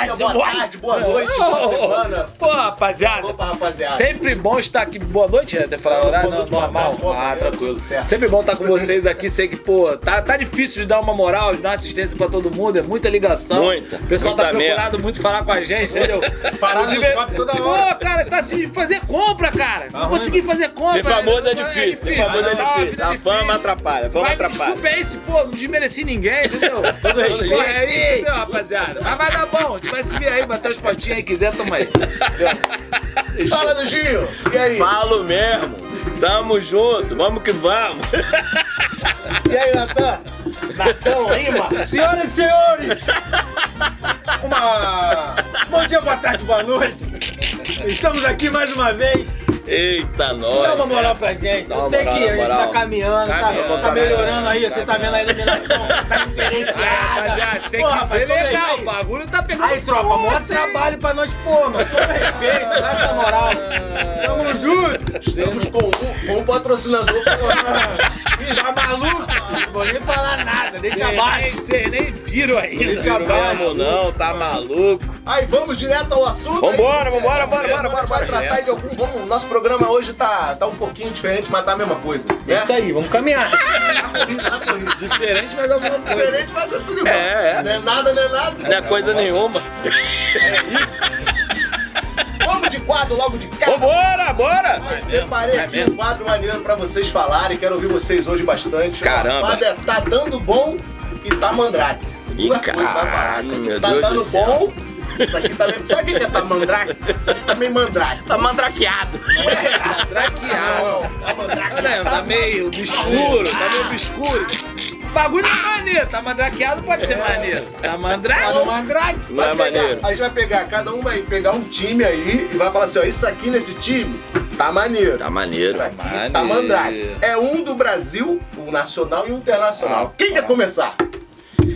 I Esse boa tarde, boa noite, boa semana. Pô, rapaziada. Opa, rapaziada. Sempre bom estar aqui. Boa noite, né? Até falar horário não, normal. boa Ah, tranquilo. certo. Sempre bom estar com vocês aqui. Sei que, pô, tá, tá difícil de dar uma moral, de dar assistência pra todo mundo. É muita ligação. Muita, O pessoal muita tá procurado muito falar com a gente, entendeu? Parado no Inclusive, shopping toda hora. Pô, cara, tá assim de fazer compra, cara. Não consegui fazer compra. Ser famoso é né? difícil, ser famoso é Tá, difícil. A é fama atrapalha, a fama Mas atrapalha. desculpa aí se, pô, não desmereci ninguém, entendeu? Todo respeito. Porra, é isso, rapaziada? Mas vai dar bom. A gente vai se ver aí, bater as fotinhas aí, quiser, tamo aí. Fala, Luginho. E aí? Falo mesmo. Tamo junto, vamos que vamos. E aí, Natan? Natão aí, mano? Senhoras e senhores, uma... bom dia, boa tarde, boa noite. Estamos aqui mais uma vez. Eita, nós. Dá uma moral pra gente. Dá Eu sei moral, que a gente moral. tá caminhando, tá, tá melhorando aí. Você tá vendo a iluminação, tá Ah, diferenciada. rapaziada, tem Porra, que rapaz, ver legal. O bagulho tá pegando Aí, tropa, hein? trabalho pra nós, pô, mano. Todo respeito, dá essa moral. Tamo junto. Estamos com um, com um patrocinador. pô. Ih, já maluco? Não vou nem falar nada, deixa abaixo. Vocês nem viram ainda. Deixa abaixo. Vamos não, tá maluco. Aí, vamos direto ao assunto. Vambora, aí. vambora, Essa bora, semana bora, a gente vai tratar de algum... Vamos, nosso programa hoje tá, tá um pouquinho diferente, mas tá a mesma coisa. É isso aí, vamos caminhar. Diferente, mas alguma coisa. Diferente, mas é tudo igual. É, é. Não é nada, não é nada. Não é coisa nenhuma. Vamos de quadro logo de cara. Vambora, bora. Mas Separei É aqui mesmo. um quadro maneiro pra vocês falarem. Quero ouvir vocês hoje bastante. Caramba. O quadro é Tá Dando Bom e Tá Mandrake. Ih, Duas coisas vai falar. caralho, meu tá Deus dando do céu. bom. Isso aqui tá meio... Sabe o que é tá mandrake? Isso aqui tá meio mandrake. Tá mandrakeado. Mandrakeado. Tá mandrake. Tá, tá meio obscuro, tá meio obscuro. O bagulho é maneiro, tá mandrakeado, pode ser maneiro. Tá mandrake? Tá no mandrake. Não é maneiro. A gente vai pegar, cada um vai pegar um time aí e vai falar assim, ó, isso aqui nesse time tá maneiro. Tá maneiro. Isso aqui tá Maneiro. mandrake. É um do Brasil, um nacional e um internacional. Quem quer começar?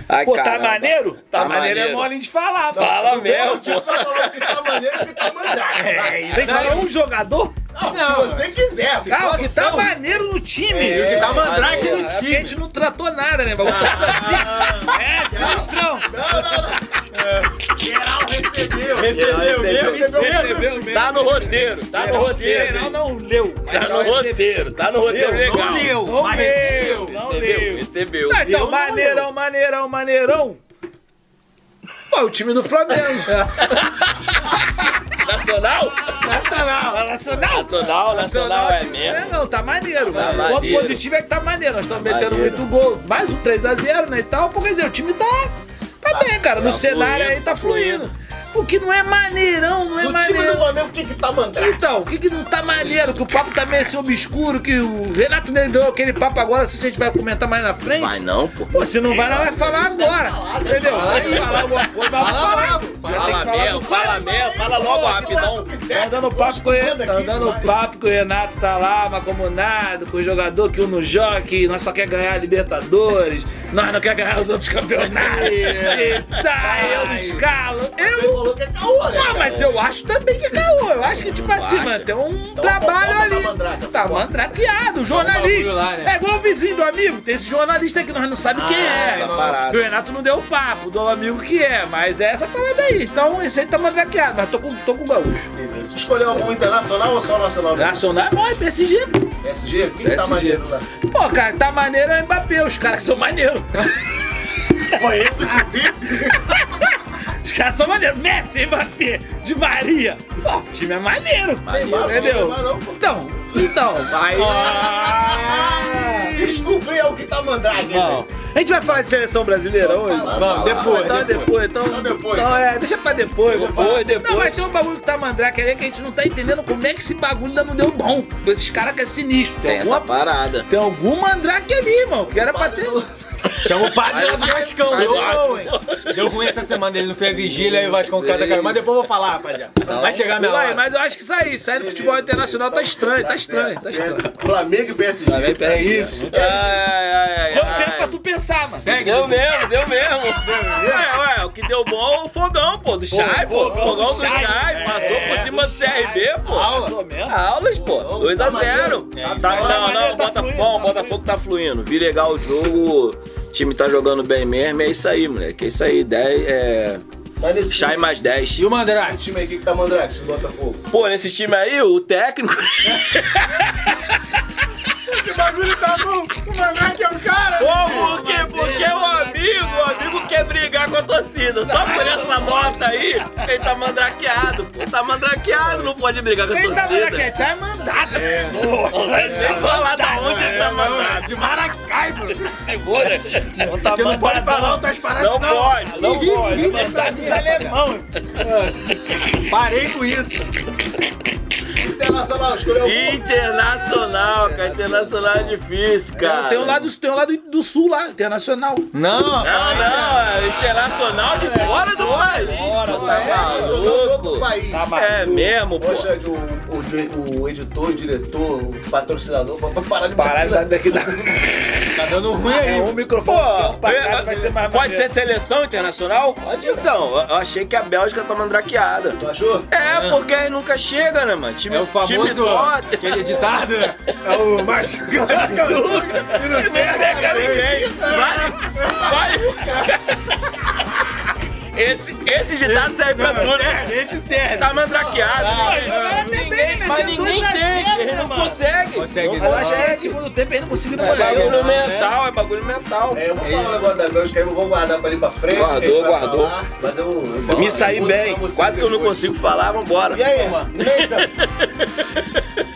Ai, Pô, tá caramba. maneiro? Tá, Tá maneiro, é maneiro. mole de falar, pô. Fala O mesmo, vai falar que tá maneiro e que tá mandrake. É isso Tem que falar um jogador? Não, o que você quiser. Cara, o que tá maneiro no time. É, o que tá mandrake no time. É a gente não tratou nada, né? Bagulho tá assim. É, sinistrão. Não, não, não. Geral recebeu. Recebeu Recebeu. mesmo. Recebeu mesmo. Tá no roteiro, tá no roteiro. Geral não leu. Tá no roteiro, tá no roteiro Não legal. leu, Não mas leu, recebeu. não Recebeu, leu. recebeu. Ah, então, não maneirão, maneirão, maneirão. Pô, o time do Flamengo. Nacional? Nacional. Nacional. Nacional, nacional é time- mesmo. É, não, tá maneiro. Tá o ponto positivo é que tá maneiro. Nós estamos metendo maneiro. muito gol. Mais um 3x0, né, e tal. Pô, quer dizer, o time tá, tá, bem, cara. No tá cenário fluindo, aí tá tá fluindo. O que não é maneirão, não é No time maneiro. do Flamengo, o que que tá mandrake? Então, o que que não tá maneiro? Que o papo tá meio assim obscuro, que o Renato nem deu aquele papo agora, não sei se a gente vai comentar mais na frente. Vai não, pô. Pô, se não vai, nós vai falar agora. Entendeu? Vai falar alguma coisa, vamos falar. Fala falar mesmo, fala mesmo, fala logo rapidão. Tá dando papo com ele, tá dando papo que o Renato tá lá, macomunado, com o jogador que um não joga, que nós só quer ganhar a Libertadores, nós não quer ganhar os outros campeonatos. e tá, eu não escalo. Eu. É caô, né? Ah, mas eu acho também que é caô. Eu acho que, tipo assim, mano, tem um Então, trabalho ali. tá mandraca, Tá fofoca. mandrakeado, o jornalista. lá, né? É igual o vizinho do amigo. Tem esse jornalista que nós não sabemos quem é. parada. O Renato não deu papo do amigo que é, mas é essa parada aí. Então esse aí tá mandrakeado, mas tô com, tô com gaúcho. Você escolheu algum internacional ou só nacional? Nacional é bom, PSG. pô. PSG? Quem tá PSG. maneiro lá? Pô, cara, tá maneiro é o Mbappé, os caras que são maneiros. Conheço, inclusive. Os caras são maneiros. Messi, Mbappé, de Maria. Pô, o time é maneiro. Neymar, entendeu? Não, pô. Então, então, aí. Desculpa aí, é o que tá mandrake. Bom, a gente vai falar de seleção brasileira hoje? Fala, Vamos, fala. depois. Então é depois, então. Então depois. Então é, deixa pra depois. vou Depois, falar. depois. Não, mas tem um bagulho que tá mandrake ali que a gente não tá entendendo como é que esse bagulho ainda não deu bom. Esses caras que é sinistro. Tem, Tem essa alguma, parada. tem algum mandrake ali, irmão. Que era pra ter. Chama o padre lá do Vascão. Deu ruim, hein? Deu ruim essa semana, ele não fez a vigília e o Vascão casa caiu. Mas depois eu vou falar, rapaziada. Vai chegar minha Ué, hora. mas eu acho que isso aí, sair no futebol internacional tá estranho, tá estranho, tá estranho. Flamengo e PSG. É isso. Ai, ai, ai, Deu tempo pra tu pensar, mano. Segue. Deu mesmo, deu mesmo. Ué, ué, o que deu bom é o fogão, pô, do Chai, pô. fogão Fogão do do Chai. Chai, passou por cima do CRB, pô. Passou mesmo? Aulas, pô. 2x0. maneiro. Tá, Tá não, não, tá Bota, fluindo, bom, tá Botafogo tá fluindo. Vi legal o jogo. Time tá jogando bem mesmo. É isso aí, moleque. É isso aí. 10, é. Chai mais 10. E o Mandrake? esse time aí, o que que tá mandrake? Esse Botafogo. Pô, nesse time aí, o técnico. Que bagulho tá bom. O Mandrake é o cara. Pô, por quê? Porque o amigo, o amigo quer brigar com a torcida. Só por essa nota aí, ele tá mandrakeado, pô. Ele tá mandrakeado, não pode brigar com a Ele tá torcida. Mandrake, tá mandado. É. Nem falar da onde ele tá mandado. De Maracaibo. Segura. Não tá Porque não pode falar outras paradas. Não pode, não pode. Mandado dos alemão. Parei com isso. Internacional, escolheu? Internacional, cara. Internacional é difícil, cara. Tem um lado, tem um lado do sul lá, internacional. Não. Não, não, é internacional de fora do país. Fora pô, do tá país. Maluco. Tá maluco. É mesmo, pô. Poxa, o, o, o editor, o diretor, o patrocinador, pra parar de Parar bater. daqui da. Tá dando ruim É aí. um microfone Pô, de pra cá, vai ser mais pode ser seleção internacional? Pode. Então, eu- eu achei que a Bélgica tá mandrakeada. Tu achou? É, porque aí nunca chega, né, mano? Time, É o famoso, aquele ditado, né? É o Márcio E não sei, Vai, vai. Esse, esse ditado serve pra tudo. Esse serve. Tá mandrakeado. Ah, ninguém, mas ninguém entende, ele não consegue. Consegue. Eu acho que no segundo tempo ele não conseguiu É fazer. bagulho mental, é bagulho mental. É, eu vou falar um negócio da Bélgica aí, eu vou guardar pra ir pra frente. Guardou, guardou. falar, mas eu, eu Me saí bem. Quase que eu não consigo falar, vambora. E aí, Eita,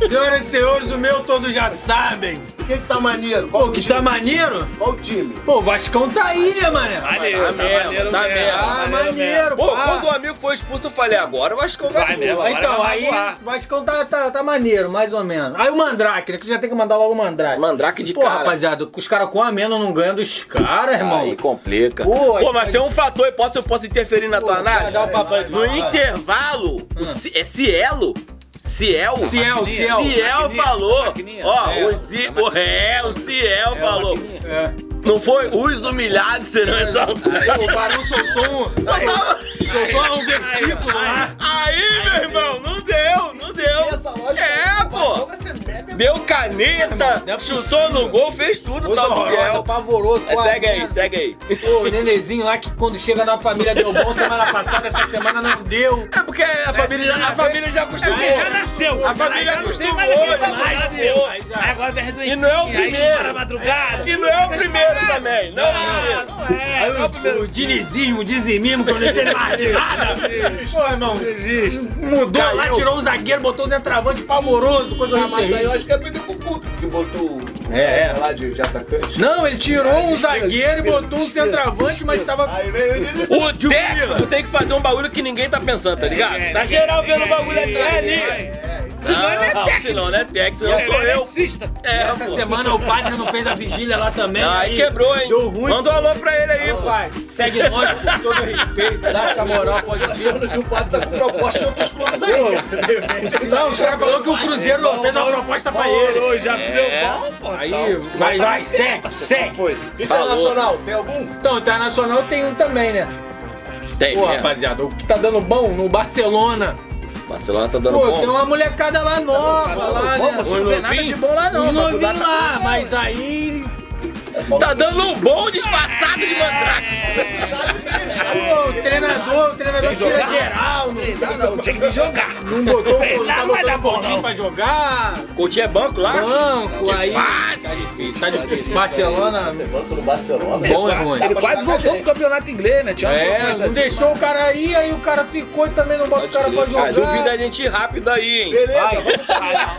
Senhoras e senhores, o meu todos já sabem. O que que tá maneiro? Qual Pô, que time? tá maneiro? Qual time? Pô, o Vascão tá aí, né, mané? Maneiro, Tá mesmo, tá mesmo. Ah, maneiro maneiro, Pô, pá. quando o amigo foi expulso, eu falei, agora que eu Vai vai mesmo. Então, vai aí o Vascão tá, tá, tá maneiro, mais ou menos. Aí o Mandrake, né? Que você já tem que mandar logo o Mandrake. Mandrake de Pô, cara. rapaziada, os caras com a menos não ganham dos caras, irmão. Aí complica. Pô, Pô, mas aí- tem um fator, eu posso, eu posso interferir na tua Pô, análise? o papo aí. No intervalo, o Ci- é Cielo? Ciel? Ciel, Ciel. Ciel falou. Ó, É. o, Ci, o, é, o Ciel falou. É. Não foi? Os humilhados serão exaltados. O Barão soltou um, soltou um versículo lá. Aí, meu irmão, não deu, não deu. Deu caneta, não é chutou possível. no gol, fez tudo, do horrorosa, Ciel. pavoroso. É, segue aí, merda. segue aí. Pô, o nenenzinho lá que quando chega na família deu bom semana passada, essa semana não deu. É porque a família, a família já acostumou. Já nasceu. A família já acostumou, tá já nasceu. agora vem doencinha. E não é o primeiro. madrugada. E não é o primeiro também, não é primeiro. Não é. Aí não é o primeiro. o, o dinizismo, o dizimimo, que eu não entendo mais de nada. Pô, irmão, mudou lá, tirou um zagueiro, botou o centroavante pavoroso, coisa Ah, mas aí eu acho que é perder com o Cuca, que botou É, é. lá de, de atacante. Não, ele tirou um zagueiro e botou um centroavante, mas tava. Aí veio disse... O técnico tem que fazer um bagulho que ninguém tá pensando, tá ligado? Tá geral vendo o bagulho assim, é ali. É, Senão ele é técnico. senão não é técnico, senão Ele sou é eu. eletricista. É, Essa pô. semana o padre não fez a vigília lá também. Aí quebrou, hein? Deu ruim. Manda um alô pra ele aí, pô. pai, segue nós com todo respeito, dá essa moral, pode vir. Achando que o padre tá com proposta de outros clubes aí, cara. Não, os caras falaram que o Cruzeiro não fez uma proposta pra ele. Já É. deu bom, pô. Aí, vai, vai, segue, segue. Internacional, tem algum? Então, Internacional tem um também, né? Tem, Pô, né? rapaziada, o que tá dando bom no Barcelona. Barcelona tá dando Pô, bom. tem uma molecada lá nova, lá, Pô, né? você não vê nada de bom lá não. Os mano. novinhos lá, mas aí... Tá dando um bom disfarçado de mandrake. Pô, o treinador, o treinador tira geral, não, Não, tinha que jogar. não botou, não lá tá Coutinho pra jogar. Coutinho é banco lá? Banco, aí... Tá difícil, tá difícil. Barcelona, Você banco no Barcelona. bom é ruim. Ele quase voltou pro campeonato inglês, né? Tinha É, não deixou o cara ir, aí o cara ficou e também não bota o cara pra Ah, jogar. duvida a gente ir rápido aí, hein? Beleza, vamos lá.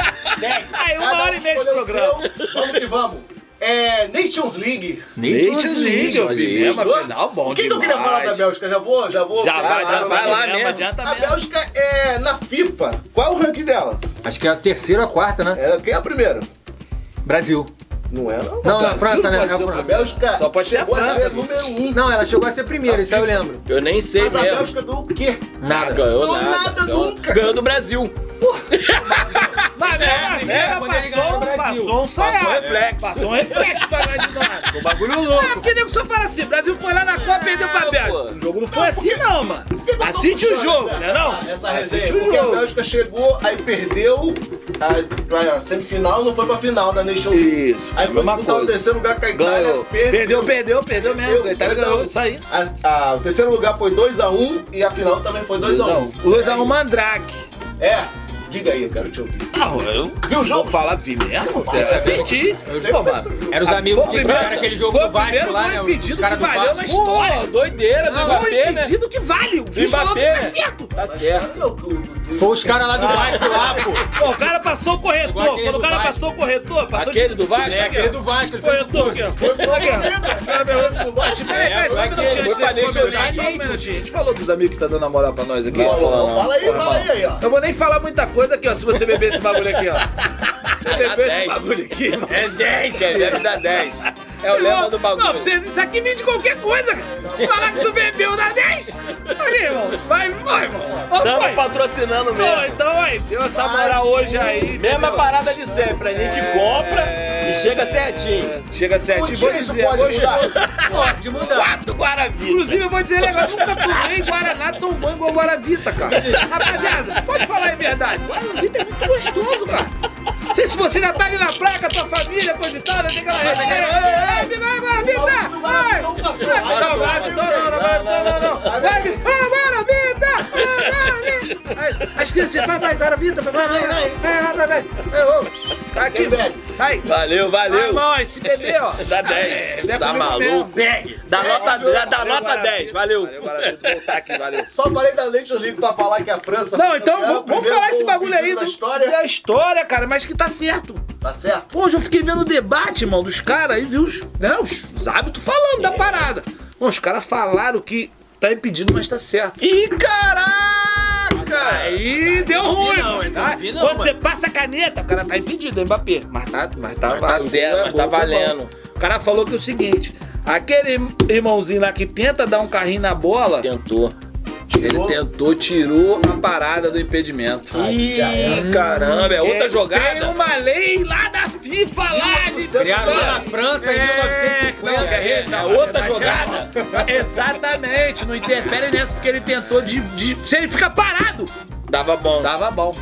Aí, uma hora e meia de o programa. Vamos que vamos. É Nations League. Nations League, eu vi mesmo, afinal, bom O que, que eu queria falar da Bélgica? Já vou, já vou. Já vai, já vai lá mesmo. mesmo, adianta A mesmo. Bélgica é na FIFA. Qual é o ranking dela? Acho que é a terceira ou a quarta, né? É, quem é a primeira? Brasil. Não é, não. Não, na França, né? pode Na ser o A Bélgica Só pode ser a chegou França. ser número um. Não, ela chegou a ser primeira, isso aí eu lembro. Eu nem sei Mas a mesmo. Bélgica ganhou o quê? Nada. Ganhou Não, nada. nada Ganhou- nunca. Ganhou do Brasil. Mas assim, é, ela quando ele ganhou passou, no Brasil. passou um saiado. Passou um reflexo. Passou um reflexo pra nós de nós. O bagulho É, louco. porque nego só fala assim, Brasil foi lá na Copa e perdeu pra Bélgica. pô. O jogo não foi assim não, mano. Por que que eu tô Assiste o puxando jogo, essa- né não? Essa, essa resenha, Assiste o porque a jogo. Bélgica chegou, aí perdeu a, pra semifinal, não foi pra final da Nations League. Isso, Aí foi disputar o terceiro lugar com a Itália, Ganhou. Perdeu, perdeu, perdeu mesmo. A Itália ganhou, um. isso aí. A- a- o terceiro lugar foi 2x1 e a final também foi 2x1. 2x1 Mandrake. É, diga aí, eu quero te ouvir. Não, eu Viu o jogo? vou falar, vi mesmo. Você Você assisti. Mano. Era os Ah, amigos o que primeiro- fizeram aquele jogo foi do o Vasco lá, né? né? O Os impedido caras que do valeu na história. Pô, doideira do Não, o Mbappé, né? impedido que vale. O Do juiz falou que tá certo. Tá certo. Foi os caras lá do Vasco lá, pô. Pô, o cara passou o corretor. Quando o cara Vasco. passou o corretor, passou Aquele do Vasco? É, aquele do Vasco, ele fez o Corretor aqui, ó. Foi pro Peraí, peraí, só um minutinho só um minutinho. A gente falou dos amigos que tá dando a moral pra nós aqui. Fala aí, fala aí, aí, ó. Eu vou nem falar muita coisa aqui, ó, se você beber esse bagulho aqui, ó. Você esse bagulho aqui, irmão. É 10, que deve dar 10. É o lema do bagulho. Não, você, isso aqui vem de qualquer coisa, cara. Falar que tu bebeu dá 10. Olha aí, irmão. Vai, vai, irmão. Foi. patrocinando mesmo. então aí, deu essa moral hoje aí. Mesma parada de sempre. A gente compra e chega certinho. Chega certinho. Vou isso dizer, pode mudar. Pode mudar. Quatro Guaravita. Inclusive, eu vou dizer legal, nunca tomei Guaraná tão bom igual Guaravita, cara. Rapaziada, pode falar a verdade. Guaravita é muito gostoso, cara. Não sei se você ainda tá ali na praia com a tua família, coisa e tal, né? Tem aquela resenha. Vai, vai, Guaravita! Vai! Não, Guaravita, não, não, não, não, não. Vai, vai! Vai, As crianças, vai, vai, Guaravita, vai, vai, vai, vai, vai, vai, vai. Vai, ô, Vai aqui, velho. Vai. Valeu, Vai, valeu. irmão, aí, se beber, ó. Dá É, 10. é Tá maluco? Segue. Dá nota, dá, dá Valeu, nota Guaravita. 10. Valeu. Valeu. Voltar aqui, valeu. Só falei da Nations League pra falar que a França. Não, então vamos, vamos falar esse bagulho aí do, da história. da história, cara, mas que tá certo. Tá certo? Pô, hoje eu fiquei vendo o debate, irmão, dos caras aí, viu? Os, né, os, os hábitos falando da parada. Bom, os caras falaram que tá impedido, mas tá certo. Ih, caraca! Aí deu ruim. não, esse eu vi não, Quando mano. você passa a caneta, o cara tá impedido, é Mbappé. Mas tá, mas tá, Mas tá certo, mas tá valendo. O cara falou que é o seguinte: aquele irmãozinho lá que tenta dar um carrinho na bola, Tentou. ele tentou, tirou a parada do impedimento. Ih, caramba, é outra Tem jogada. uma lei lá da FIFA lá de. Criaram lá na França em 1950. É, É outra jogada. Exatamente, não interfere nessa porque ele tentou de, de- Se ele ficar parado, Dava bom. dava bom.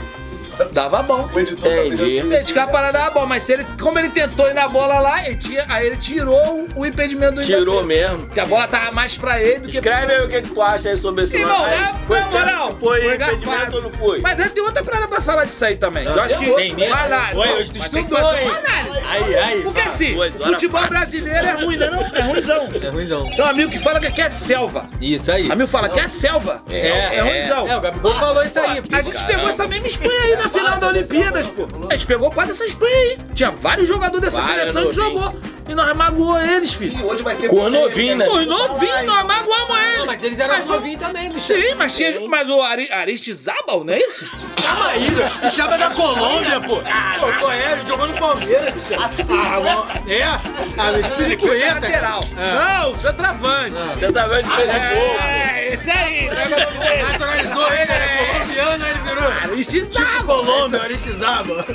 Dava bom. O editor tá Entendi. Se ele ficar parado, dava bom. Mas se ele, como ele tentou ir na bola lá, ele tinha, aí ele tirou o, o impedimento do Tirou Mbappé. mesmo. Porque a bola tava mais pra ele do que Escreve aí o que, que tu acha aí sobre esse Irmão, lance na, Foi, na moral, foi, foi impedimento ou não foi? Mas aí tem outra parada pra falar disso aí também. eu acho que Tem mesmo? vai lá. Foi, hoje tu estudou, hein? uma análise. Aí, aí. Porque assim, futebol fácil. brasileiro é ruim, né? Não, é ruimzão. É ruimzão. Tem um amigo que fala que aqui é selva. Isso aí. Amigo fala que é selva. É, é ruimzão. É, o Gabigol falou isso aí. A gente pegou essa mesma Espanha aí na na final da Olimpíadas, pô. A gente pegou quase essa Espanha aí. Tinha vários jogadores dessa seleção que novinhos. jogou. E nós magoou eles, filho. E hoje vai ter Cor polêmica, novinho, né? Pô, e novinho, nós magoamos eles. Não, mas eles eram Mas novinhos também, do Chama. Sim, mas, tinha, mas o Ari, Aristizábal, não é isso? Calma aí, Chama é da Colômbia, pô. Pô, qual é? Ele jogou no Palmeiras, Chama. Ah, é? Ah, o Espiricueta. lateral. Ah. Não, centroavante. Centroavante fez o gol. É, esse aí. né? Naturalizou ele, ele é colombiano, aí ele virou. Aristizábal. Colômbia, Aristizaba.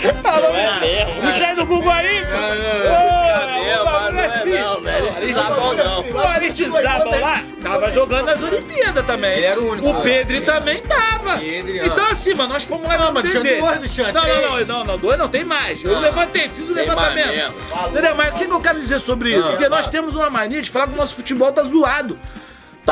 É mesmo. Puxa aí no Google aí. Cadê, mano? Não é assim. não, velho. Aristizábal não. O Aristizábal lá tava jogando nas Olimpíadas também. Ele era o único. O Pedro também tava. Então assim, mano, nós fomos lá Não, mas tinha TV. dois do Xande, Não, não, não, não, não, dois não, tem mais. Eu levantei, fiz o levantamento. Entendeu? Mas o que, que eu quero dizer sobre isso? Porque nós temos uma mania de falar que o nosso futebol tá zoado.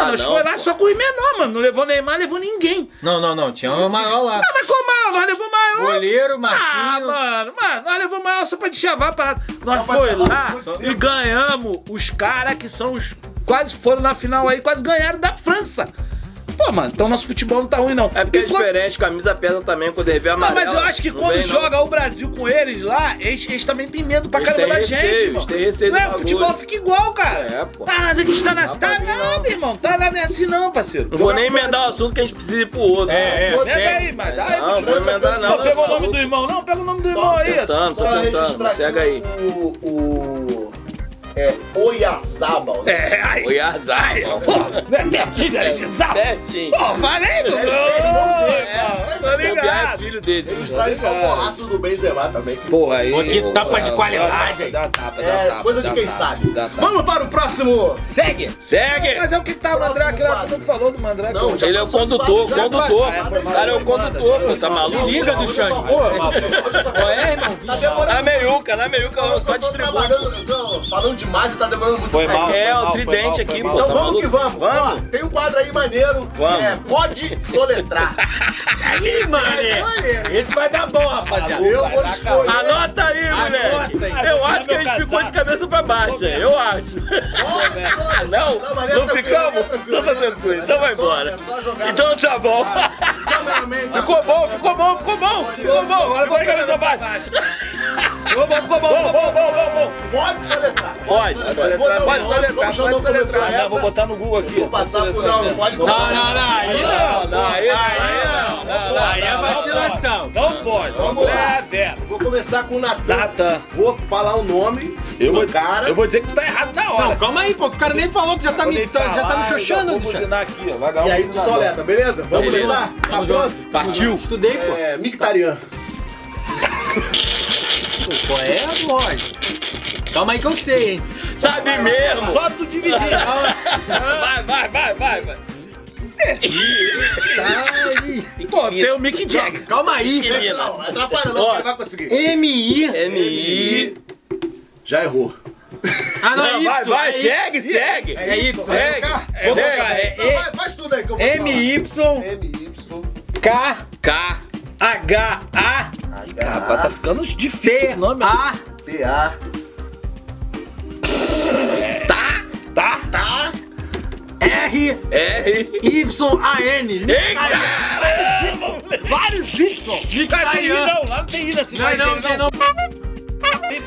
Tá nós não, foi lá pô. só com o menor, mano. Não levou Neymar, levou ninguém. Não, não, não. Tinha o maior lá. Ah, mas como maior? Nós levou maior. Goleiro, Ah, Marquinhos. mano, mano, nós levamos maior só pra te chavar para. Nós foi lá e ganhamos os caras que são os. Quase foram na final aí, quase ganharam da França. Pô, mano, então nosso futebol não tá ruim, não. É porque é quando- diferente, camisa pesa também quando ele vê Não, amarelo. mas eu acho que não quando vem, não. joga o Brasil com eles lá, eles, eles também têm medo pra Eles caramba da gente, receio, irmão. eles têm receio não é, o futebol fica igual, cara. É, pô. Ah, mas na Dá pra cidade, vir, nada, não. irmão. Tá nada é assim não, parceiro. Não vou nem emendar o assunto que a gente precisa ir pro outro. É, é. Pega sério. aí, mas dá aí, Não, vou emendar não. Não, pegou o nome do irmão, não? Pega o nome do irmão aí. Tentando, tô tentando. Segue aí. o é Oyarzabal. né? É, aí. O Yazar. Pô, não é pertinho de Aristizábal? Betinho. Pô, valeu! É, Tô é ligado. filho dele. Registrar isso ao golaço do Benzema também. que Porra, aí. Pô, que tapa de qualidade. Dá tapa, dá É tapa. coisa de quem sabe. dá tapa. Vamos para o próximo. Segue. Segue! Mas é o que tá o Mandrake lá, tu não falou do Mandrake. Não, Ele é o condutor, condutor. O cara é o condutor, pô. Tá maluco? Liga do Xande. Pô, qual é, irmão? Tá. Na meiuca, na meiuca eu só distribuo. falando demais e tá demorando muito Foi tempo. mal. É, foi o mal, foi tridente mal, aqui, foi pô. Então tá vamos maluco? que vamos. Vamos. Ó, tem um quadro aí maneiro. Vamos. É, pode soletrar. Ih, mané. Esse vai dar bom, rapaziada. Eu vou escolher. Anota aí, moleque. aí. Eu acho que a gente ficou de cabeça pra baixo, eu acho. Não? Não ficamos? Então tá tranquilo, então vai embora. Então tá bom. Tá Ficou bom, ficou bom, ficou bom. Ficou bom, agora ficou de cabeça. Ficou bom, ficou bom, ficou bom, bom, bom, bom. Pode soletrar. Pode, pode soletrar, pode soletrar, pode soletrar. vou botar no Google aqui. Vou passar por não, pode Não, não, não. Aí não. Aí não, Aí é vacilação. Não pode. Vamos lá. Vou começar com o Natan. Vou falar o nome Eu vou, cara. eu vou dizer que tu tá errado na hora. Não, calma aí, pô. que O cara nem falou, tu já tá me, tá- já tá falar, me xoxando, Vou buzinar aqui, ó. Vai dar E aí tu soleta, beleza? Vamos começar? Tá pronto? Partiu. Estudei, pô. É, Mictarian. Qual é, lógico. Calma aí que eu sei, hein. Sabe mesmo. Só tu dividir. Vai, vai, vai, vai, vai. Pô, tem o Mick Jagger. Calma aí. Atrapalha não, ele vai conseguir. M-I. N-I. Já errou. Ah, não, é Não, Y. vai, vai, é segue, segue. É Y. Segue. Vou colocar. É Então vai, faz tudo aí que eu vou M-Y-K-H-A. falar. Rapaz, tá ficando difícil o nome. T-A. T-A. Tá, tá, Tá. R. R. Y-A-N. Vários Y. I Italiano. não. Lá não tem I nessa Não, não, não. Pi.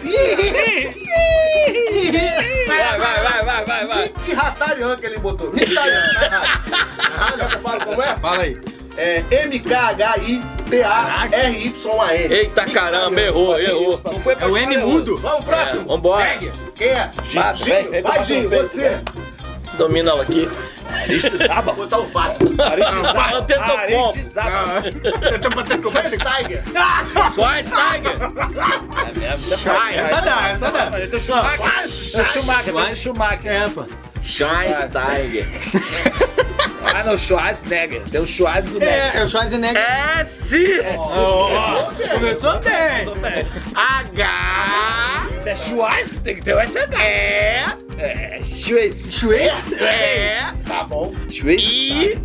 Vai, vai, vai, vai, vai, vai. Que ratarian que ele botou. Errado, eu falo como é? Fala aí. É M-K-H-I-T-A-R-Y-A-N. Eita caramba, errou, errou. Não foi É o M mudo. Vamos, próximo. Vambora. Segue. Quem é? Ginho. vem, Vai, você. Domina ela aqui. Aristizábal. Vou botar o fácil. Aristizábal. Antetokounmpo. Aristizábal. Schweinsteiger. Schweinsteiger. Essa dá, essa dá. Schumacher. Schumacher, Schumacher. É, pô. Schweinsteiger. Ah, não, Schwarzenegger. Tem o Schwarz do Neger. É, é o Schwarzenegger. S. Ó, Começou bem. H. Isso é Schwarz, tem que ter o SH. E. É, Schwarz. Schwarz. E. Tá bom. Schwarz. I.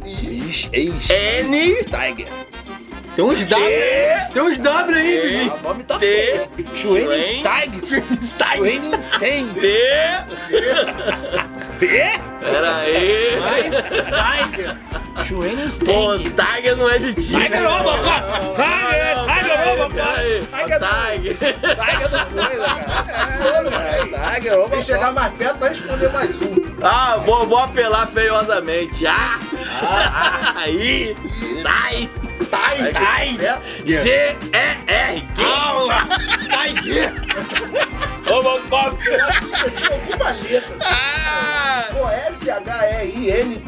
Ixi, ixi. N. Steiger. Tem uns W. Tem uns W aí, do O jeito. nome tá feio. Schwen- Schweinsteigs. Schweinsteigs. T? Pera aí. Mas Tiger. Pô, Schweinsteigs. Tiger não é de time. Tiger Robocop. Tiger, Tiger Pera Robocop. Tiger Tiger. Tiger da coisa, cara. Tiger Robocop. chegar mais perto vai responder mais um. Ah, vou, vou apelar feiosamente. Ah! Aí! Tai! Tai, Tai. G-E-R! Aula. Tiger. Robocop. Esqueci alguma letra. Ah! Pô, S-H-E-I-N-T-A-I-G-R.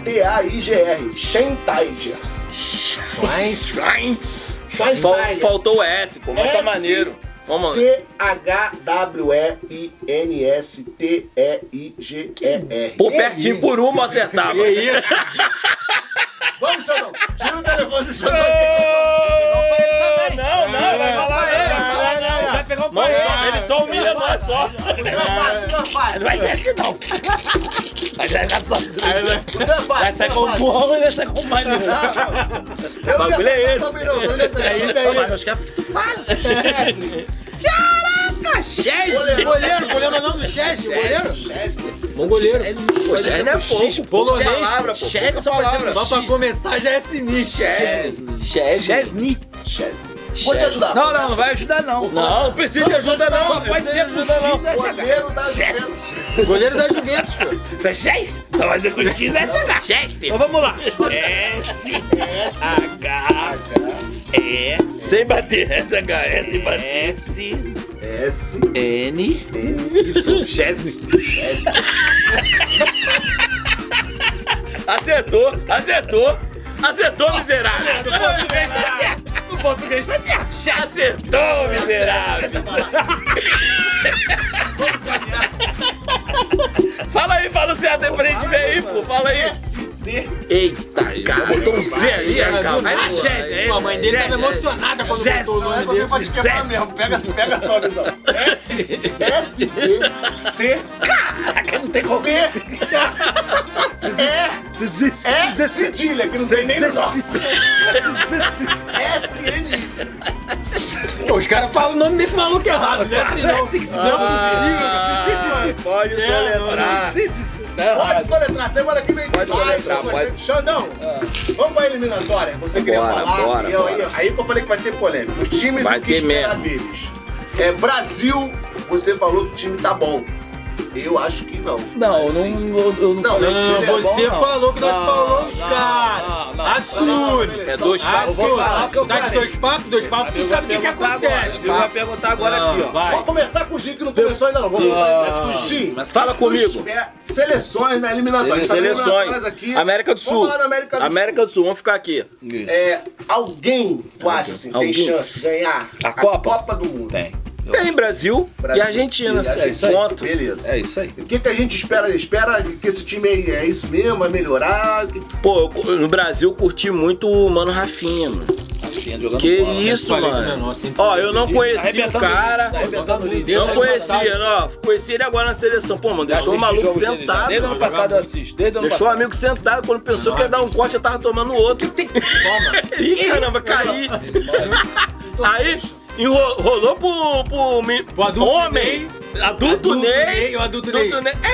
Schentaiger. Schweins. Schweins! Faltou o S, pô, mas tá maneiro. Vamos. C-H-W-E-I-N-S-T-E-I-G-E-R. Pô, pertinho por uma acertava. Que isso? Vamos, Xandão. Tira o telefone do Xandão. Não, não, vai falar ele. Não, não, não. Vai pegar o Não, pai. ele só humilha nós só. Não é fácil, não é. Não vai ser assim, não. Vai jogar sozinho. Né? Não é. Vai sair não com é o burrão e vai sair com o. Eu O bagulho é esse. não, não. É isso aí. Mas acho que é que tu fala. Goleiro, goleiro não do Chester, goleiro? Bom goleiro. Pô, Chesney não é pouco. Polonês. Palavra, pô. Chesney só palavra. Só pra começar já é sinistro. Chesney. Chesney. Chesney. Chesney. Vou te ajudar. Não, não, não vai ajudar, não. Não, não precisa de ajuda não. Só pode ser ou SH. Goleiro da Juventus. Goleiro da Juventus, pô. Isso é X? Só vai ser com X SH. Chester. Então vamos lá. S, H, E, Sem bater. Essa é sem bater. S, S. N, Y. Chesney. Acertou, acertou. Acertou, miserável. No português tá certo. No português tá certo. Já acertou, miserável. Fala aí, fala o certo aí pra gente ver aí, pô. Fala aí. Eita, cara. Botou um Z Já cara. Aí na Chesney. Pô, a mãe dele tava emocionada quando botou o nome dele. Pode quebrar mesmo. Pega, pega só, visão. SC. SC. C. Caraca, não tem como. C. É. É cedilha, que não tem nem no nosso. SNY. Pô, os caras falam o nome desse maluco errado, né? Assim, não, é possível. Ah, pode soletrar. Pode soletrar, semana que vem Pode soletrar, pode. Xandão, vamos pra eliminatória. Você queria Bora, falar. bora, eu, bora. Aí, aí que eu falei que vai ter polêmica. Os times Vai e o que esperar deles. É, Brasil, você falou que o time tá bom. Eu acho que não. Não, eu não, eu, eu não Não, falei. Não, não, Ele é bom, você não. falou que nós Não, falamos os não, caras. não. Assume. É dois papos. vou falar o que eu Dá de dois papos, dois papos, tu sabe o que, que acontece. Eu vou perguntar agora Não, aqui, ó. vai. Vamos começar com o Gil, que não começou ainda não. Vamos começar com o Gil. Mas fala comigo. É, seleções na eliminatória. Seleções. aqui. América do Sul. Vamos falar da América do América do Sul, vamos ficar aqui. É, alguém, tu acha assim, tem chance de ganhar A Copa? do Mundo? Tem. Tem Brasil, Brasil e Argentina. e. É isso aí. Ponto. Beleza. É isso aí. O que, que a gente espera? Espera que esse time aí é isso mesmo, vai melhorar? Que- Pô, eu no Brasil eu curti muito o Mano Rafinha, mano. Que bola. isso, falei com o mano. menor, Ó, eu não conhecia o cara. o o Desde Não conhecia, passado. não. Conheci ele agora na seleção. Pô, mano, deixou o maluco sentado. Desde o ano passado eu assisto. Desde ano Deixou o amigo sentado. Quando pensou que ia dar um corte, já tava tomando outro. Ih, caramba, caí. Aí, enro- rolou pro, pro, Pro adulto homem. Adulto, Adulto Ney. Ney, o adulto Ney.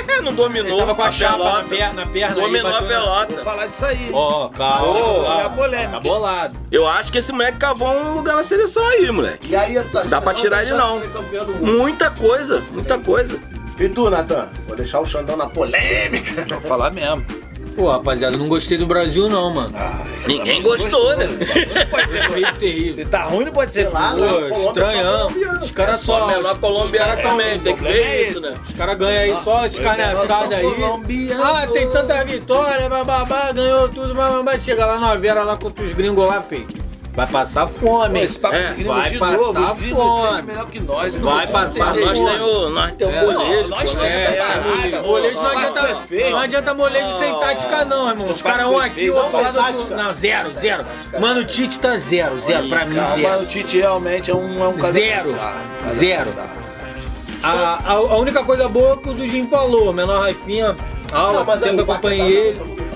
É, não dominou. Ele tava com a chapa na pelota. perna, na perna aí, Dominou a bateu na- pelota. Vou falar disso aí. Ó, calma, Ô, calma. a polêmica. Tá bolado. Eu acho que esse moleque cavou um lugar na seleção aí, moleque. E aí, a tua Dá pra tirar ele, não. Muita coisa, muita coisa. E tu, Natan? Vou deixar o Xandão na polêmica. Vou falar mesmo. Pô, rapaziada, eu não gostei do Brasil não, mano. Ninguém gostou, né? Pode ser. Meio terrível. Se tá ruim, não pode ser Sei lá, né? Pô, só estranhão. Os caras Só só. colombiano os caras também, tem que problema é ver isso, né? Os caras ganham aí só escarneaçada aí. colombiano. Ah, tem tanta vitória, bababá, ganhou tudo, bababá. Chega lá na Vera, lá contra os gringos lá, feio. Vai passar fome. Pô, esse papo É, de vai de passar novo. Os fome. são melhor que nós. Vai não passar nós fome. tem o, nós tem o É. molejo. Nós temos né? essa É, parada, molejo, não adianta, é não adianta molejo sem tática não, irmão. Os caras um aqui, o outro Não, zero, zero. Mano, o Tite tá zero, zero, pra mim zero. o Tite realmente é um, é um caso Zero. Zero. A, a, a única coisa boa que o do Jim falou, menor Rafinha, aula, sempre acompanhei ele.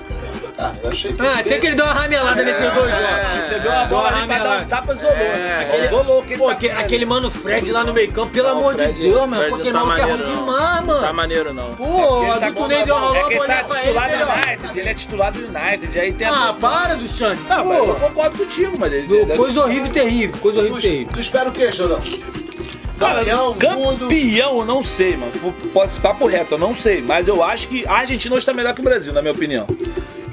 Não- cara. Eu achei que. Ah, sei que ele deu uma ramelada nesses dois jogos. Recebeu uma bola ali pra dar um tapa, isolou. É, isolou. Quem Pô, tá aquele, aquele mano Fred lá no meio campo, pelo amor de Fred- Deus, mano. Porque tá não ferrou maneiro, não. demais, Não tá mano. maneiro, não. Pô, Ele a tá do tá deu bom. rolou É ele tá ele. titular do. United, ele é titular do United, aí tem a Ah, para do Xande. Não, mas eu Pô, concordo contigo, mas ele... Pô, Coisa horrível e terrível, coisa horrível e Tu, terrível. tu espera o quê, Xandão? Cara, Campeão, mundo. campeão, eu não sei, mano. Pode ser papo reto, eu não sei. Mas eu acho que a Argentina hoje tá melhor que o Brasil, na minha opinião.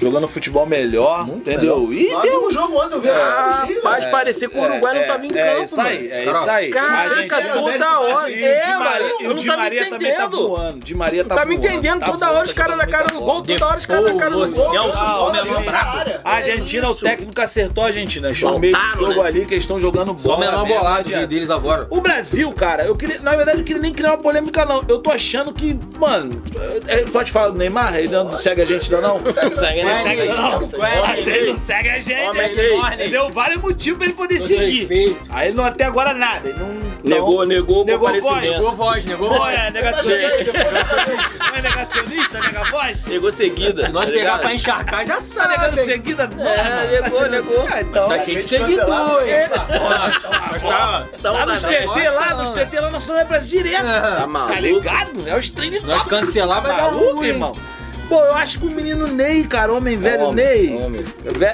Jogando futebol melhor, entendeu? E Lá tem no jogo ontem eu vi Ah. Rapaz, parecia que o Uruguai não tava em campo, É isso aí, mano. é isso aí. Caraca, toda hora. E o É, Di mano, Maria, eu e o não Di tava Maria também tá voando. Di Maria tá Tá me voando. entendendo? tá Toda hora voando, os caras na tá cara voando, no tá gol, toda hora os caras na cara no Ô, gol. A Argentina, o técnico acertou a Argentina. Achou o meio do Voltaram, jogo ali que eles estão jogando bola. Só menor bolado deles agora. O Brasil, cara, eu queria. Na verdade, eu queria nem criar uma polêmica, não. Eu tô achando que, mano. é, Pode falar do Neymar? Ele não segue a gente ainda não? Segue, né? Segue ainda não? Homem Assim, ele não segue a gente. Homem ele- deu vários motivos pra ele poder seguir. respeito. Aí ele não até agora nada. Ele não. Negou, não- negou o Negou comparecimento. Negou voz, negou voz. é negacionista. Não é negacionista, nega voz? Negou seguida. Se nós tá pegar pra encharcar, já Tá negando sabe. seguida? É, negou, negou. Então. Tá cheio de tá? Mas tá- Então, Lá nos tá- TT, lá nos TT, lá nós não parece direto. Tá Tá maluco? ligado? É os treinos Se nós cancelar, vai dar ruim. irmão. Pô, eu acho que o menino Ney, cara, homem velho Homem, Ney, homem.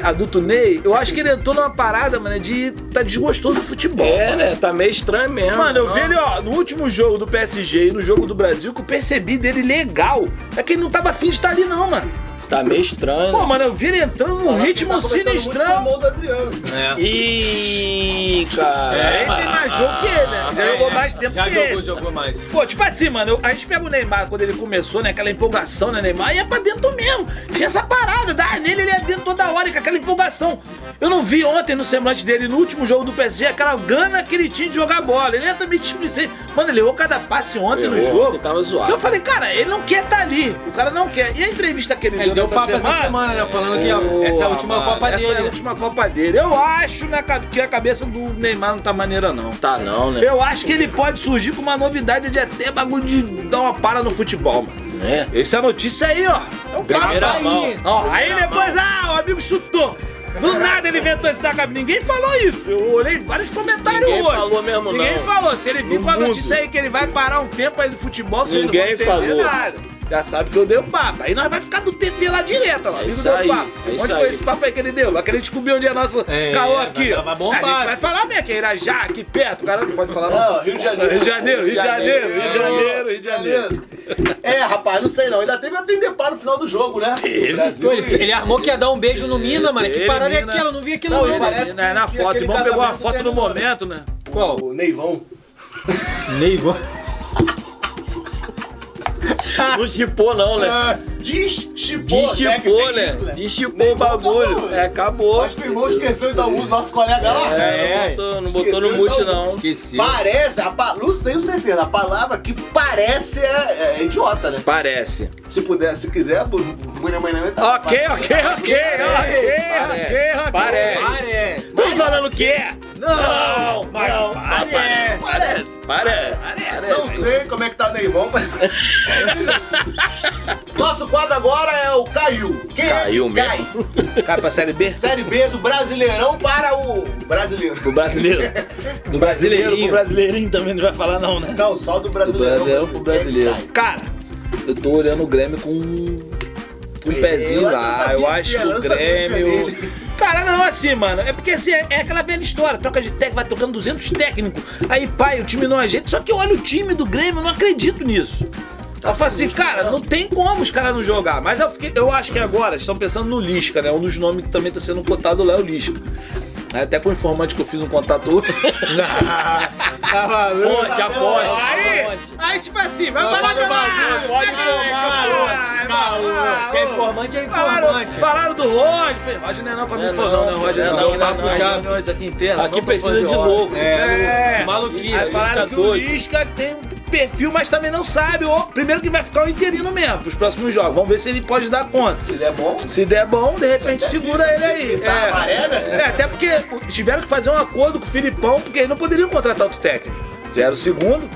adulto Ney, eu acho que ele entrou numa parada, mano, de tá desgostoso do futebol. É, né? Tá meio estranho mesmo. Mano, eu vi ele, ó, no último jogo do PSG e no jogo do Brasil, que eu percebi dele legal. É que ele não tava afim de estar ali, não, mano. Tá meio estranho. Pô, mano, eu vi ele entrando num ritmo Tá conversando muito com o sinistrão. irmão do Adriano. Ih, cara. É, ele tem mais jogo que ele, né? Já jogou mais tempo Já que jogou, ele. jogou mais. Pô, tipo assim, mano, a gente pega o Neymar quando ele começou, né? Aquela empolgação, né, Neymar? Ia pra dentro mesmo. Tinha essa parada, dá nele, ele ia dentro toda hora, com aquela empolgação. Eu não vi ontem no semblante dele, no último jogo do PSG, aquela gana que ele tinha de jogar bola. Ele é também displicente. Mano, ele errou cada passe ontem no Errou, jogo. ontem tava zoado. Que eu falei, cara, ele não quer estar ali. O cara não quer. E a entrevista que ele, Ele deu deu nessa papo semana, essa semana, né? Falando que ó, essa é a última Mano, Copa essa dele. é a última Copa dele. Eu acho né, que a cabeça do Neymar não tá maneira, não. Tá não, né? Eu acho que ele pode surgir com uma novidade de até bagulho de dar uma para no futebol, mano. É. Essa é a notícia aí, ó. É um Primeira aí. mão. Ó, aí depois, ah, o amigo chutou. Do nada ele inventou esse da cabine. Ninguém falou isso. Eu olhei vários comentários Ninguém hoje. falou mesmo, Ninguém não. falou. Se ele vir com a notícia aí que ele vai parar um tempo aí do futebol, vocês Ninguém não vão entender falou. nada. Já sabe que eu dei o papo. Aí nós vai ficar do TT lá direto, ó. É isso deu aí, papo. é isso Onde aí. foi esse papo aí que ele deu? Vai querer descobrir onde é nosso É, caô aqui, vai bombar. A gente vai falar mesmo, que é Irajá, aqui perto. O cara não pode falar, não. Não, Rio de Janeiro. Rio de Janeiro, Rio de Janeiro, Rio de Janeiro, Rio de Janeiro. É, rapaz, não sei não. Ainda teve atender para no final do jogo, né? Teve. Brasil. Ele, ele armou que ia dar um beijo no Mina, mano. Que parada é aquela? Eu não vi aquilo Não, não, parece É, na que foto, o irmão pegou a casamento foto no terminou. momento, né? Qual? O Neivão. Neiva. Não chipou não, né? Deschipou. Deschipou, né? Deschipou o bagulho. É, acabou. O irmão esqueceu de dar o nosso colega lá. É, não botou, não botou no Esqueceu mute não. Esqueci. Parece, a não tenho certeza, a palavra que parece é, é idiota, né? Parece. Se puder, se quiser, amanhã tá. Ok, ok, ok, ok, ok, ok. Parece. Parece. Estamos falando o quê? Não, mas Não, parece. Parece, parece. Não sei como é que tá Neivão, mas. Nosso quadro agora é o Caiu. Quem Caiu é que cai? mesmo. Cai pra Série B? Série B do Brasileirão para o brasileiro. Do brasileiro. Do brasileiro pro brasileirinho também não vai falar não, né? Não, só do brasileirão. Brasileirão pro brasileiro. Quem cai? Cara, eu tô olhando o Grêmio com um pezinho eu lá. Eu acho que o Grêmio... Cara, não, assim, mano. É porque assim, é, é aquela velha história. Troca de técnico, vai tocando 200 técnicos. Aí, pai, o time não ajeita. Só que eu olho o time do Grêmio, eu não acredito nisso. Eu falo assim, cara, não tem como os caras não jogar. Mas eu, fiquei- eu acho que agora estão pensando no Lisca, né? Um dos nomes que também está sendo cotado lá é o Lisca. Até com o informante que eu fiz um contato hoje. Tá maluco? Fonte, a fonte. Aí, aí, tipo assim, vai Não, falar fala o do bagulho, pode informar, Caô. Se é informante, é informante. falaram do Roger. Falei, Roger não é não, É, falou não, não, né? Roger é, não. não, Não, não, não, não, já isso aqui precisa de Roger. louco. É, É. maluquice. Aí falaram tá que o Lisca tem perfil, mas também não sabe. Ó, primeiro que vai ficar o interino mesmo, pros próximos jogos. Vamos ver se ele pode dar conta. Se der bom. Se der bom, de repente segura ele aí. Tá maré, né? É, até porque tiveram que fazer um acordo com o Filipão, porque aí não poderiam contratar outro técnico. Já era o segundo.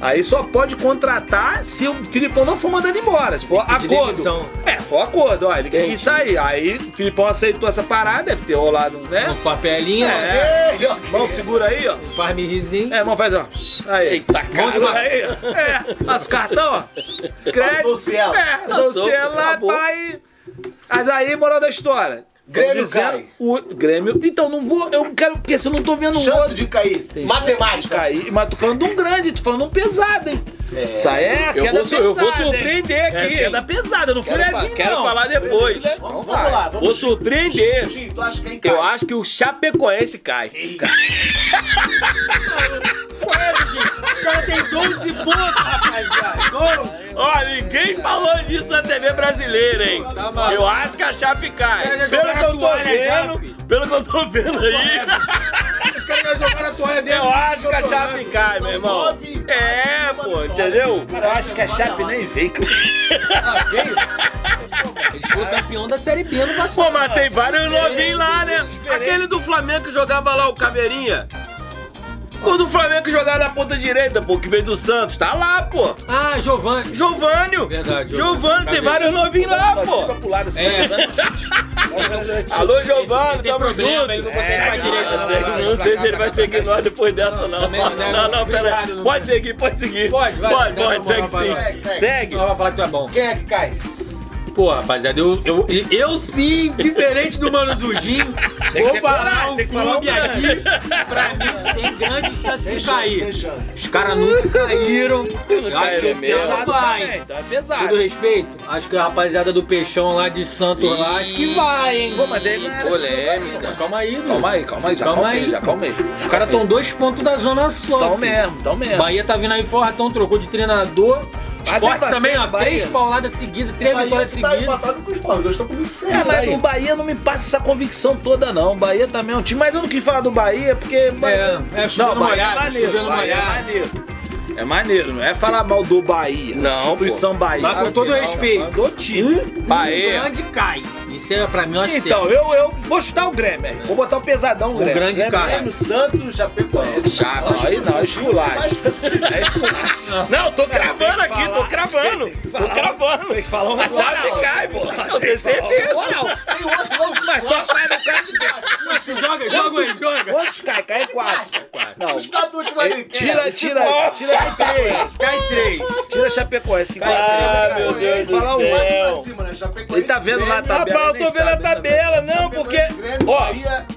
Aí só pode contratar se o Filipão não for mandado embora. Se for pedir acordo. demissão. É, for acordo, ó. Ele quis sair. Aí o Filipão aceitou essa parada, deve ter rolado, né? Um papelinha, É. Ó. Mão segura aí, ó. faz me risinho. É, mão faz, ó. Aí. Eita, Bom demais. Aí. É, as cartão, ó. Crédito. Cielo. É, Passou, cielo lá, pai. Mas aí, moral da história. Grêmio Dizendo- cai. O Grêmio. Então, não vou. Eu quero. Porque se eu não tô vendo um Chance outro. de cair. Matemática. cair. Mas tô falando de um grande, tô falando de um pesado, hein? Isso aí é Eu queda vou, su- eu vou pesada, hein? surpreender aqui. É queda pesada, não fui Quero, fa- levinho, quero não. falar depois. Vamos, vamos lá, vamos. Vou surpreender. Tu acha quem cai? Eu acho que o Chapecoense cai. Os caras têm 12 pontos, rapaziada. 12. Ó, ninguém falou disso na TV brasileira, hein? Tá. Eu acho que a Chape cai. Que eu tô já, pelo que eu tô vendo aí, Os caras já jogaram a toalha dele. eu acho que a Chape cai, meu irmão. É, pô, entendeu? Eu acho que a Chape nem veio. Ah, veio? Eles foram campeão da Série B no passado. Pô, mas tem vários novinhos lá, né? Aquele do Flamengo que jogava lá, o Caveirinha. O do Flamengo que jogava na ponta direita, pô, que veio do Santos. Tá lá, pô. Ah, Giovanni. Giovânio. Verdade, Giovânio. tem vários novinhos lá, Só pô. tira pro lado, assim, É. Alô, Tem tamo problema, junto. ele não consegue pra direita. Não, sei- não sei se ele vai seguir nós depois dessa, não. Não. Não, não, pera aí. Não Pode seguir, pode seguir. Pode, vai. Pode, pode, segue sim. Segue, Segue. Ela vai falar que tu é bom. Quem é que cai? Pô, rapaziada, eu, eu, eu sim, diferente do Mano do Gin, que vou coragem, um tem que falar clube aqui, pra mim, tem grande chance Tem de chance, cair. tem chance. Os caras nunca caíram. Eu acho que esse mesmo. ano vai. Então é pesado. Todo respeito, acho que a rapaziada do Peixão lá de Santos lá, acho que vai, hein? Pô, mas aí não era Polêmica. Calma aí, Dudu. Calma aí, calma aí, já Calma calma aí, aí. já calma aí. Os caras estão dois pontos da zona sul. Tão filho. mesmo, tão mesmo. Bahia tá vindo aí fora, então trocou de treinador. Esporte também, ó, três pauladas seguidas, três vitórias que tá seguidas. empatado com o Sport. Eu estou com 26. É, mas o Bahia não me passa essa convicção toda, não. O Bahia também é um time. Mas eu não quis falar do Bahia porque. Bahia... é, chovendo Bahia molhado, é maneiro. chovendo é molhado. maneiro. É maneiro, não é falar mal do Bahia. Não, Instituição Bahia. Mas com todo Não, respeito. Do time. Bahia. O grande cai. Isso é pra mim, eu acho Então, eu, eu vou chutar o Grêmio, aí. Vou botar o pesadão o Grêmio. grande Grêmio, cara. Grêmio, Santos, Chapecoense. Chape. Não, aí não, é esculacho. De É. Não, tô cravando aqui, tô cravando. Tô cravando. Tem que falar A Chape cai, pô. Eu tenho certeza. Tem outros, vamos. Mas só sai no cara de Nossa, joga, joga aí, joga. Quantos cai? Cai quatro. Não. Os quatro últimos ali. Tira, é? tira, tira. Cai três. Tira Chapecoense. Que Ah, meu Deus do céu. né? Ele tá vendo lá a tabela. Rapaz, eu tô vendo a né? tabela, não, porque. Ó.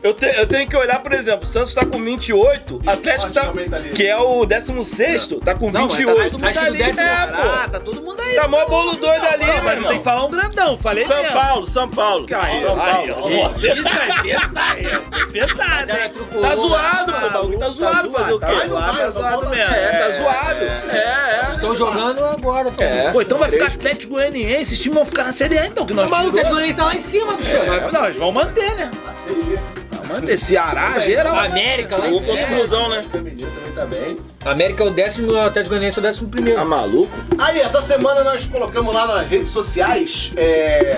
eu, te- eu tenho que olhar, por exemplo, o Santos tá com 28, Atlético tá. tá. Que é o 16, tá com Não, mas tá 28. todo mundo Acho que do ali, décimo- né, É, pô. Ah, tá todo mundo aí. Tá mó bolo doido ali, Não, mas não tem que falar um grandão, falei São mesmo. Paulo, São Paulo. Aí, São aí, Paulo. Isso é pesado. Pesado, trucou. Tá zoado, pô. O bagulho tá zoado fazer o Tá quê? zoado, tá zoado mesmo. É, tá zoado. É, é. Estão jogando agora, pô. É. Pô, então vai ficar Atlético Goianiense, esses times vão ficar na Série A então, que nós O maluco tirou. tá tá lá em cima do chão. Mas, Não, eles vão manter, né? A Manter. Ceará, geral. América lá em Jogou contra o cima. Flusão, né? O Mineiro também tá bem. América é o décimo, o Atlético Goianiense é o décimo primeiro. Tá maluco? Aí, essa semana nós colocamos lá nas redes sociais, é,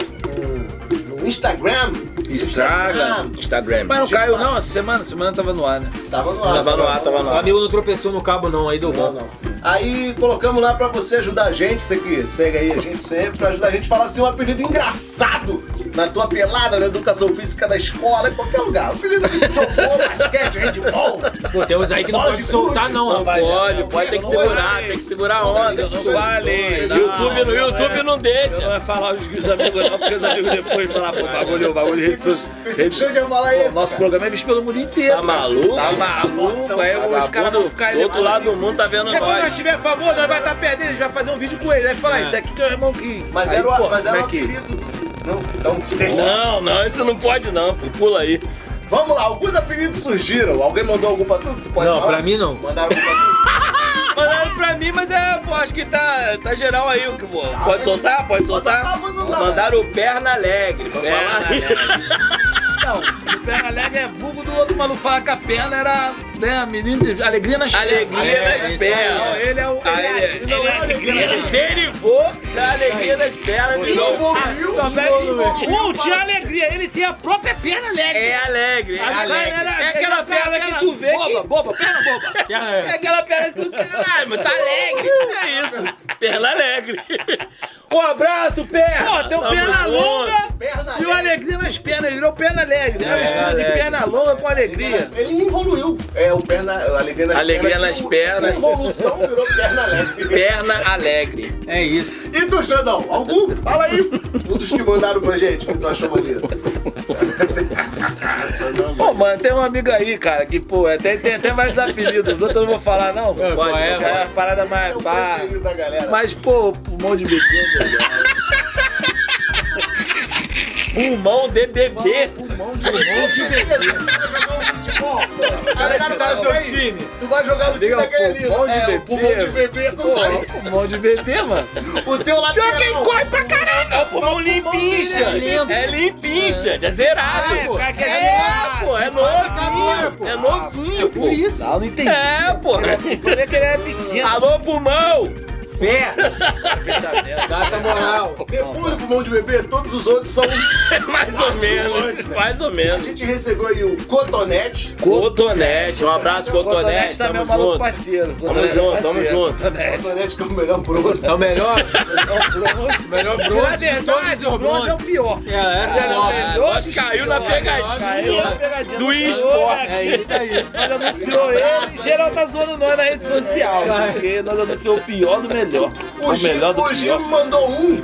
no, Instagram. Estraga. Instagram. Mas não caiu não, essa semana, semana tava no ar, né? Tava no ar. Tava no ar, tava no O ar. amigo não tropeçou no cabo não, aí deu Não, bom. não. Aí colocamos lá pra você ajudar a gente, você que segue aí a gente sempre, pra ajudar a gente a falar assim um apelido engraçado na tua pelada, na educação física da escola, em qualquer lugar. Apelido que jogou, basquete, handball. Pô, tem uns aí que não pode de soltar não, Não rapaz. pode, pode ter que segurar, tem que segurar a onda. Eu não não, YouTube, no não YouTube é- não Eu não deixa. vai falar os, os amigos não, porque os amigos depois falar, pô, bagulho, bagulho de rede social. Pensei que o falar isso. Nosso programa é visto pelo mundo inteiro. Tá maluco? Tá maluco, aí os caras vão ficar do outro lado do mundo tá vendo Porque quando nós nós. estiver famoso, nós vai estar perdendo, a gente vai fazer um vídeo com ele. Vai falar, isso aqui teu irmão que. Era o, pô, mas era o é que- apelido. Não, então deixa. Não, não, isso não pode não, pô. Pula aí. Vamos lá, alguns apelidos surgiram. Alguém mandou algum pra tu? Tu pode Não, falar? pra mim não. Mandaram algum pra tu? Mandaram pra mim, mas é, pô, acho que tá, tá geral aí. o que, pô. Pode soltar? Pode soltar? soltar, pode soltar. Mandaram o Perna Alegre. Perna Alegre. não. O perna alegre é vulgo do outro maluco. Fala que a perna era, né, menino de alegria nas pernas. Alegria É, nas Não, pernas. ele é o... Ele é- ele- ele não é alegria nas Ele pernas. derivou da alegria das pernas, Não, aí. evoluiu Um tinha alegria, ele tem a própria perna alegre. É alegre, é É aquela perna que tu vê boba, que... boba, perna boba. É aquela perna que tu... Caralho, mas tá alegre. É isso. Perna alegre. Um abraço, perna. Pô, tem o perna longa Perna e o alegria nas pernas. Ele virou perna alegre. É uma mistura de alegre. perna longa com alegria. Ele evoluiu. É o perna. Alegria nas Alegria pernas. nas pernas. A evolução virou perna alegre. Perna alegre. É isso. E tu, Xandão? Algum? Fala aí. Um dos que mandaram pra gente, que tu achou maneiro. Pô, mano, tem uma amiga aí, cara, que, pô, é, tem, tem até mais apelidos. Os outros eu não vou falar, não. Qual Pode, é, é mano? uma parada mais. É pá. Mas, pô, pulmão de bebê. Pulmão de bebê. Pulmão de Pulmão de bebê. Jogar um futebol. Cara, cara, tá no time. Tu vai jogar no time daquele ali. pulmão de É, bebê. pulmão de bebê, tu sabe. pulmão de bebê, mano. O teu lateral. Quem corre pra caramba! É o pulmão limpincha. é. É limpincha, é zerado, Ah, é, pô. que é É, zerado. pô, é novinho. É novinho, pô. Por isso. Não, não entendi. É, pô. Eu que ele é pequeno. Alô, pulmão. Fé. Dá essa moral. Depois do pulmão de bebê, todos os outros são. Mais ou menos, mais ou A menos. gente recebeu aí o Cotonete. Cotonete, um abraço, Cotonete, também é tamo junto. parceiro. Tamo Cotonete é junto, tamo junto. Cotonete. Cotonete que é o melhor bronze. É o melhor? Bronze. melhor Na bronze de todos verdade, o bronze é o pior. É, essa é Era nova. melhor que caiu na pegadinha. Caiu na pegadinha. Do esporte. É isso aí. Nós anunciou ele, geral tá zoando nós na rede social. Porque nós anunciou o pior do melhor. O O Gil, melhor do o Gil pior. mandou um.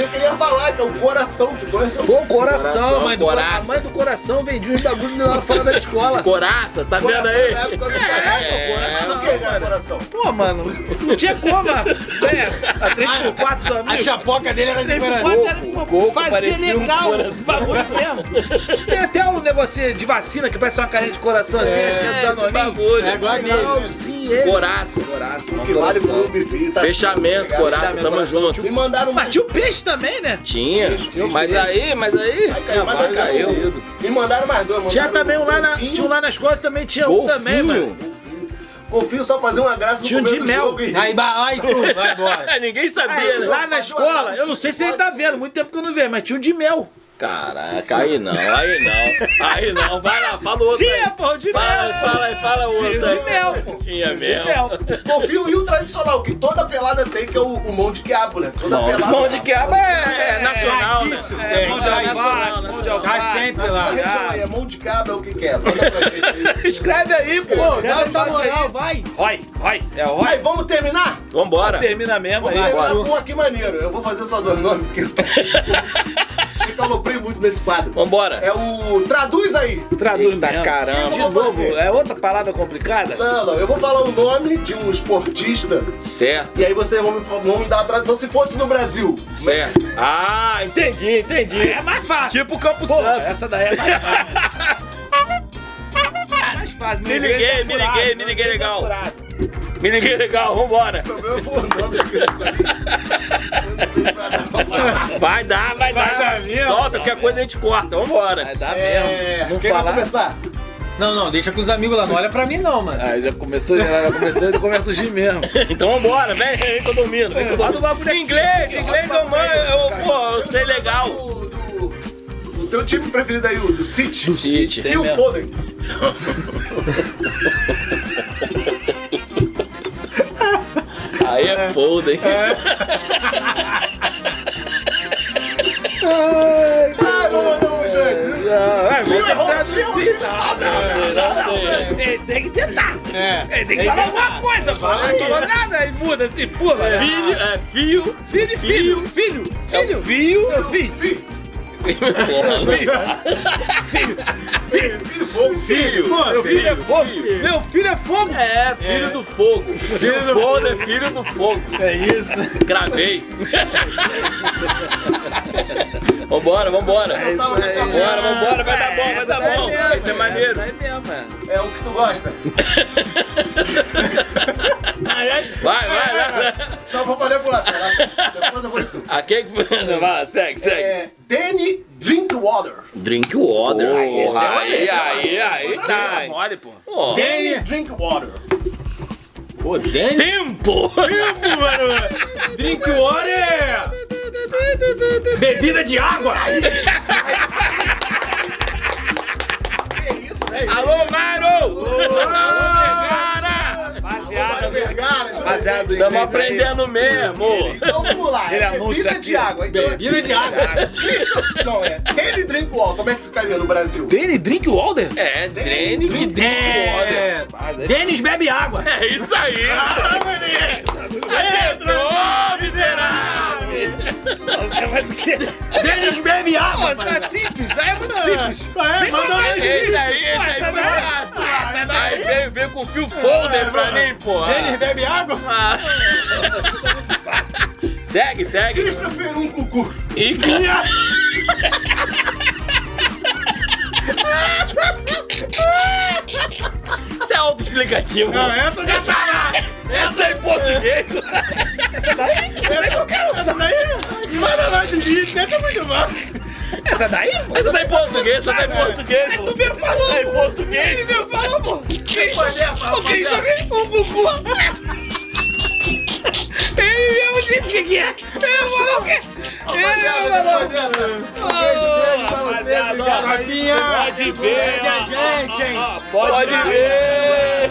Eu achei que ele ia falar, que é o coração. Tu conhece o Pô, coração, Coração, mãe do coraça. A mãe do coração vendia uns bagulho lá fora da escola. Coraça, tá vendo coração aí? da época do É, coração. O que é coração? Pô, mano, não tinha como. a- É, a 3x4 do A chapoca dele era de 3x4 coração. uma coco fazia parecia um legal, coração. bagulho mesmo. Tem até um negocinho de vacina que parece uma carinha de coração assim, acho que é do Danoninho. bagulho. É igual dele. Ele. Coraça. Coraça, Que vale pro clube, filho. Tá Fechamento, coraça, tamo coração. junto. Me mandaram o peixe também, né? Tinha, mas aí, mas aí. caiu, mas aí caiu. Me mandaram mais dois. Mandaram Tinha também um lá na, tinha um lá na escola também tinha um também, mano. Golfinho só fazer uma graça no Tinha um de do mel. jogo. Aí, ba- ai, tu, vai embora. Ninguém sabia, né? Lá na escola, eu não sei se ele tá vendo, muito tempo que eu não vejo, mas tinha um de mel. Caraca, aí não, aí não. Aí não, vai lá, fala outro Tinha, aí. pô, de Fala, mel. fala aí, fala outro Tinha de mel, pô. Tinha mel. Mel. Golfinho e o tradicional, que toda pelada tem, que é o, o mão de quiabo, né? Toda pelada. Mão de quiabo é, é nacional, né? isso, É, é, mão de aí. alface, mão de Tá alface. sempre Na lá. região aí, é mão de quiabo, é o que que é? Manda pra gente aí. Escreve aí, pô. Dá essa moral, vai. Roy, Roy. É o Roy. Vai, vamos terminar? Vambora. Termina mesmo Vamos aí. terminar bora. com aqui maneiro. Eu vou fazer só dois nomes, porque eu caloprei muito nesse quadro. Vambora. É o Traduz aí. Traduz Eita mesmo. caramba. De novo, fazer. é outra palavra complicada? Não, não, eu vou falar o nome de um esportista Certo, e aí vocês vão me, vão me dar a tradução se fosse no Brasil. certo. Ah, entendi, entendi. É mais fácil. Tipo Campo Pô, Santo. essa daí é mais fácil. É mais fácil. Me liguei, é me liguei, me liguei é legal. apurado. Me liguei legal, vambora. O o que vai dar pra falar. Vai dar, vai, Vai dar. dar mesmo? Solta, qualquer coisa a gente corta, vambora. Vai dar É, mesmo. Não quem vai falar. começar? Não, não, deixa com os amigos lá. Não olha pra mim, não, mano. Ah, já começou, já, começou, já começa a surgir mesmo. Então vambora, vem, vem que eu domino. Vem que eu domino. Inglês, inglês eu, man- eu, pô, eu sei legal. O, do, o teu time preferido aí, o do City. Do City. Phil mesmo. Foden. Aí é foda, hein? Ai, vou mandar um gente. Não, é, vou tentar tio traduzir. errou. Não, Tem, tem que tentar. É. Tem, que falar alguma coisa, pô. Não falou nada e muda assim, pula. Filho, é fio. Filho, de filho, filho, É filho, o fio. meu filho. Filho, Filho, filho fogo. Filho. meu filho é fogo. Meu filho é fogo. É, filho do fogo. Filho do fogo é filho do fogo. É isso. Gravei. vambora, vambora. Vambora, vambora, vai dar bom, vai dar bom. Vai ser maneiro. Vai mesmo, é. É o que tu gosta. Vai, vai, vai. Não, vou fazer tá? Depois eu vou de tu. A quem que foi? Vai, segue, segue. É Danny Drinkwater. Drink water. Porra, aí, é aí, aí tá. hein. Mole, pô. Ó, Danny Drink Water. Pô, Danny. Tempo! Tempo, mano. Drink water. Bebida de água. Que isso, velho? Alô, Maro! Rapaziada, Vergara, Rapaziada, Estamos inglês aí. aprendendo mesmo. Então vamos lá. Aquele é anúncio bebida aqui, de água. Então, Bebida de água. isso não é. Danny Drink Water, como é que ficaria no Brasil? Danny Drink Walder? É, Drene que É. Denis bebe água. É isso aí. Ah, mané. Acertou, miserável. Mas o quê? Denis bebe água. Pô, tá simples, é muito simples. É, mandou aí. Esse aí, esse aí veio, veio com fio folder pra mim, pô. Denis bebe água. Ah. Segue, segue. Christopher um cucu. E Isso é autoexplicativo. Não, essa já tá. Essa é em português. Essa daí? Essa daí? Manda mais de isso, essa é muito bom. Essa daí? Essa tá em português, essa tá em português. pô. Tu mesmo falou. Tá em português. Ele mesmo falou, pô. Christian, essa, o Christian, o Gugu. Ele mesmo disse que que é. Ele falou o quê? Ele mesmo falou. Um beijo grande pra você. Obrigado. Rapinha, Pode ver, gente, hein? Pode ver.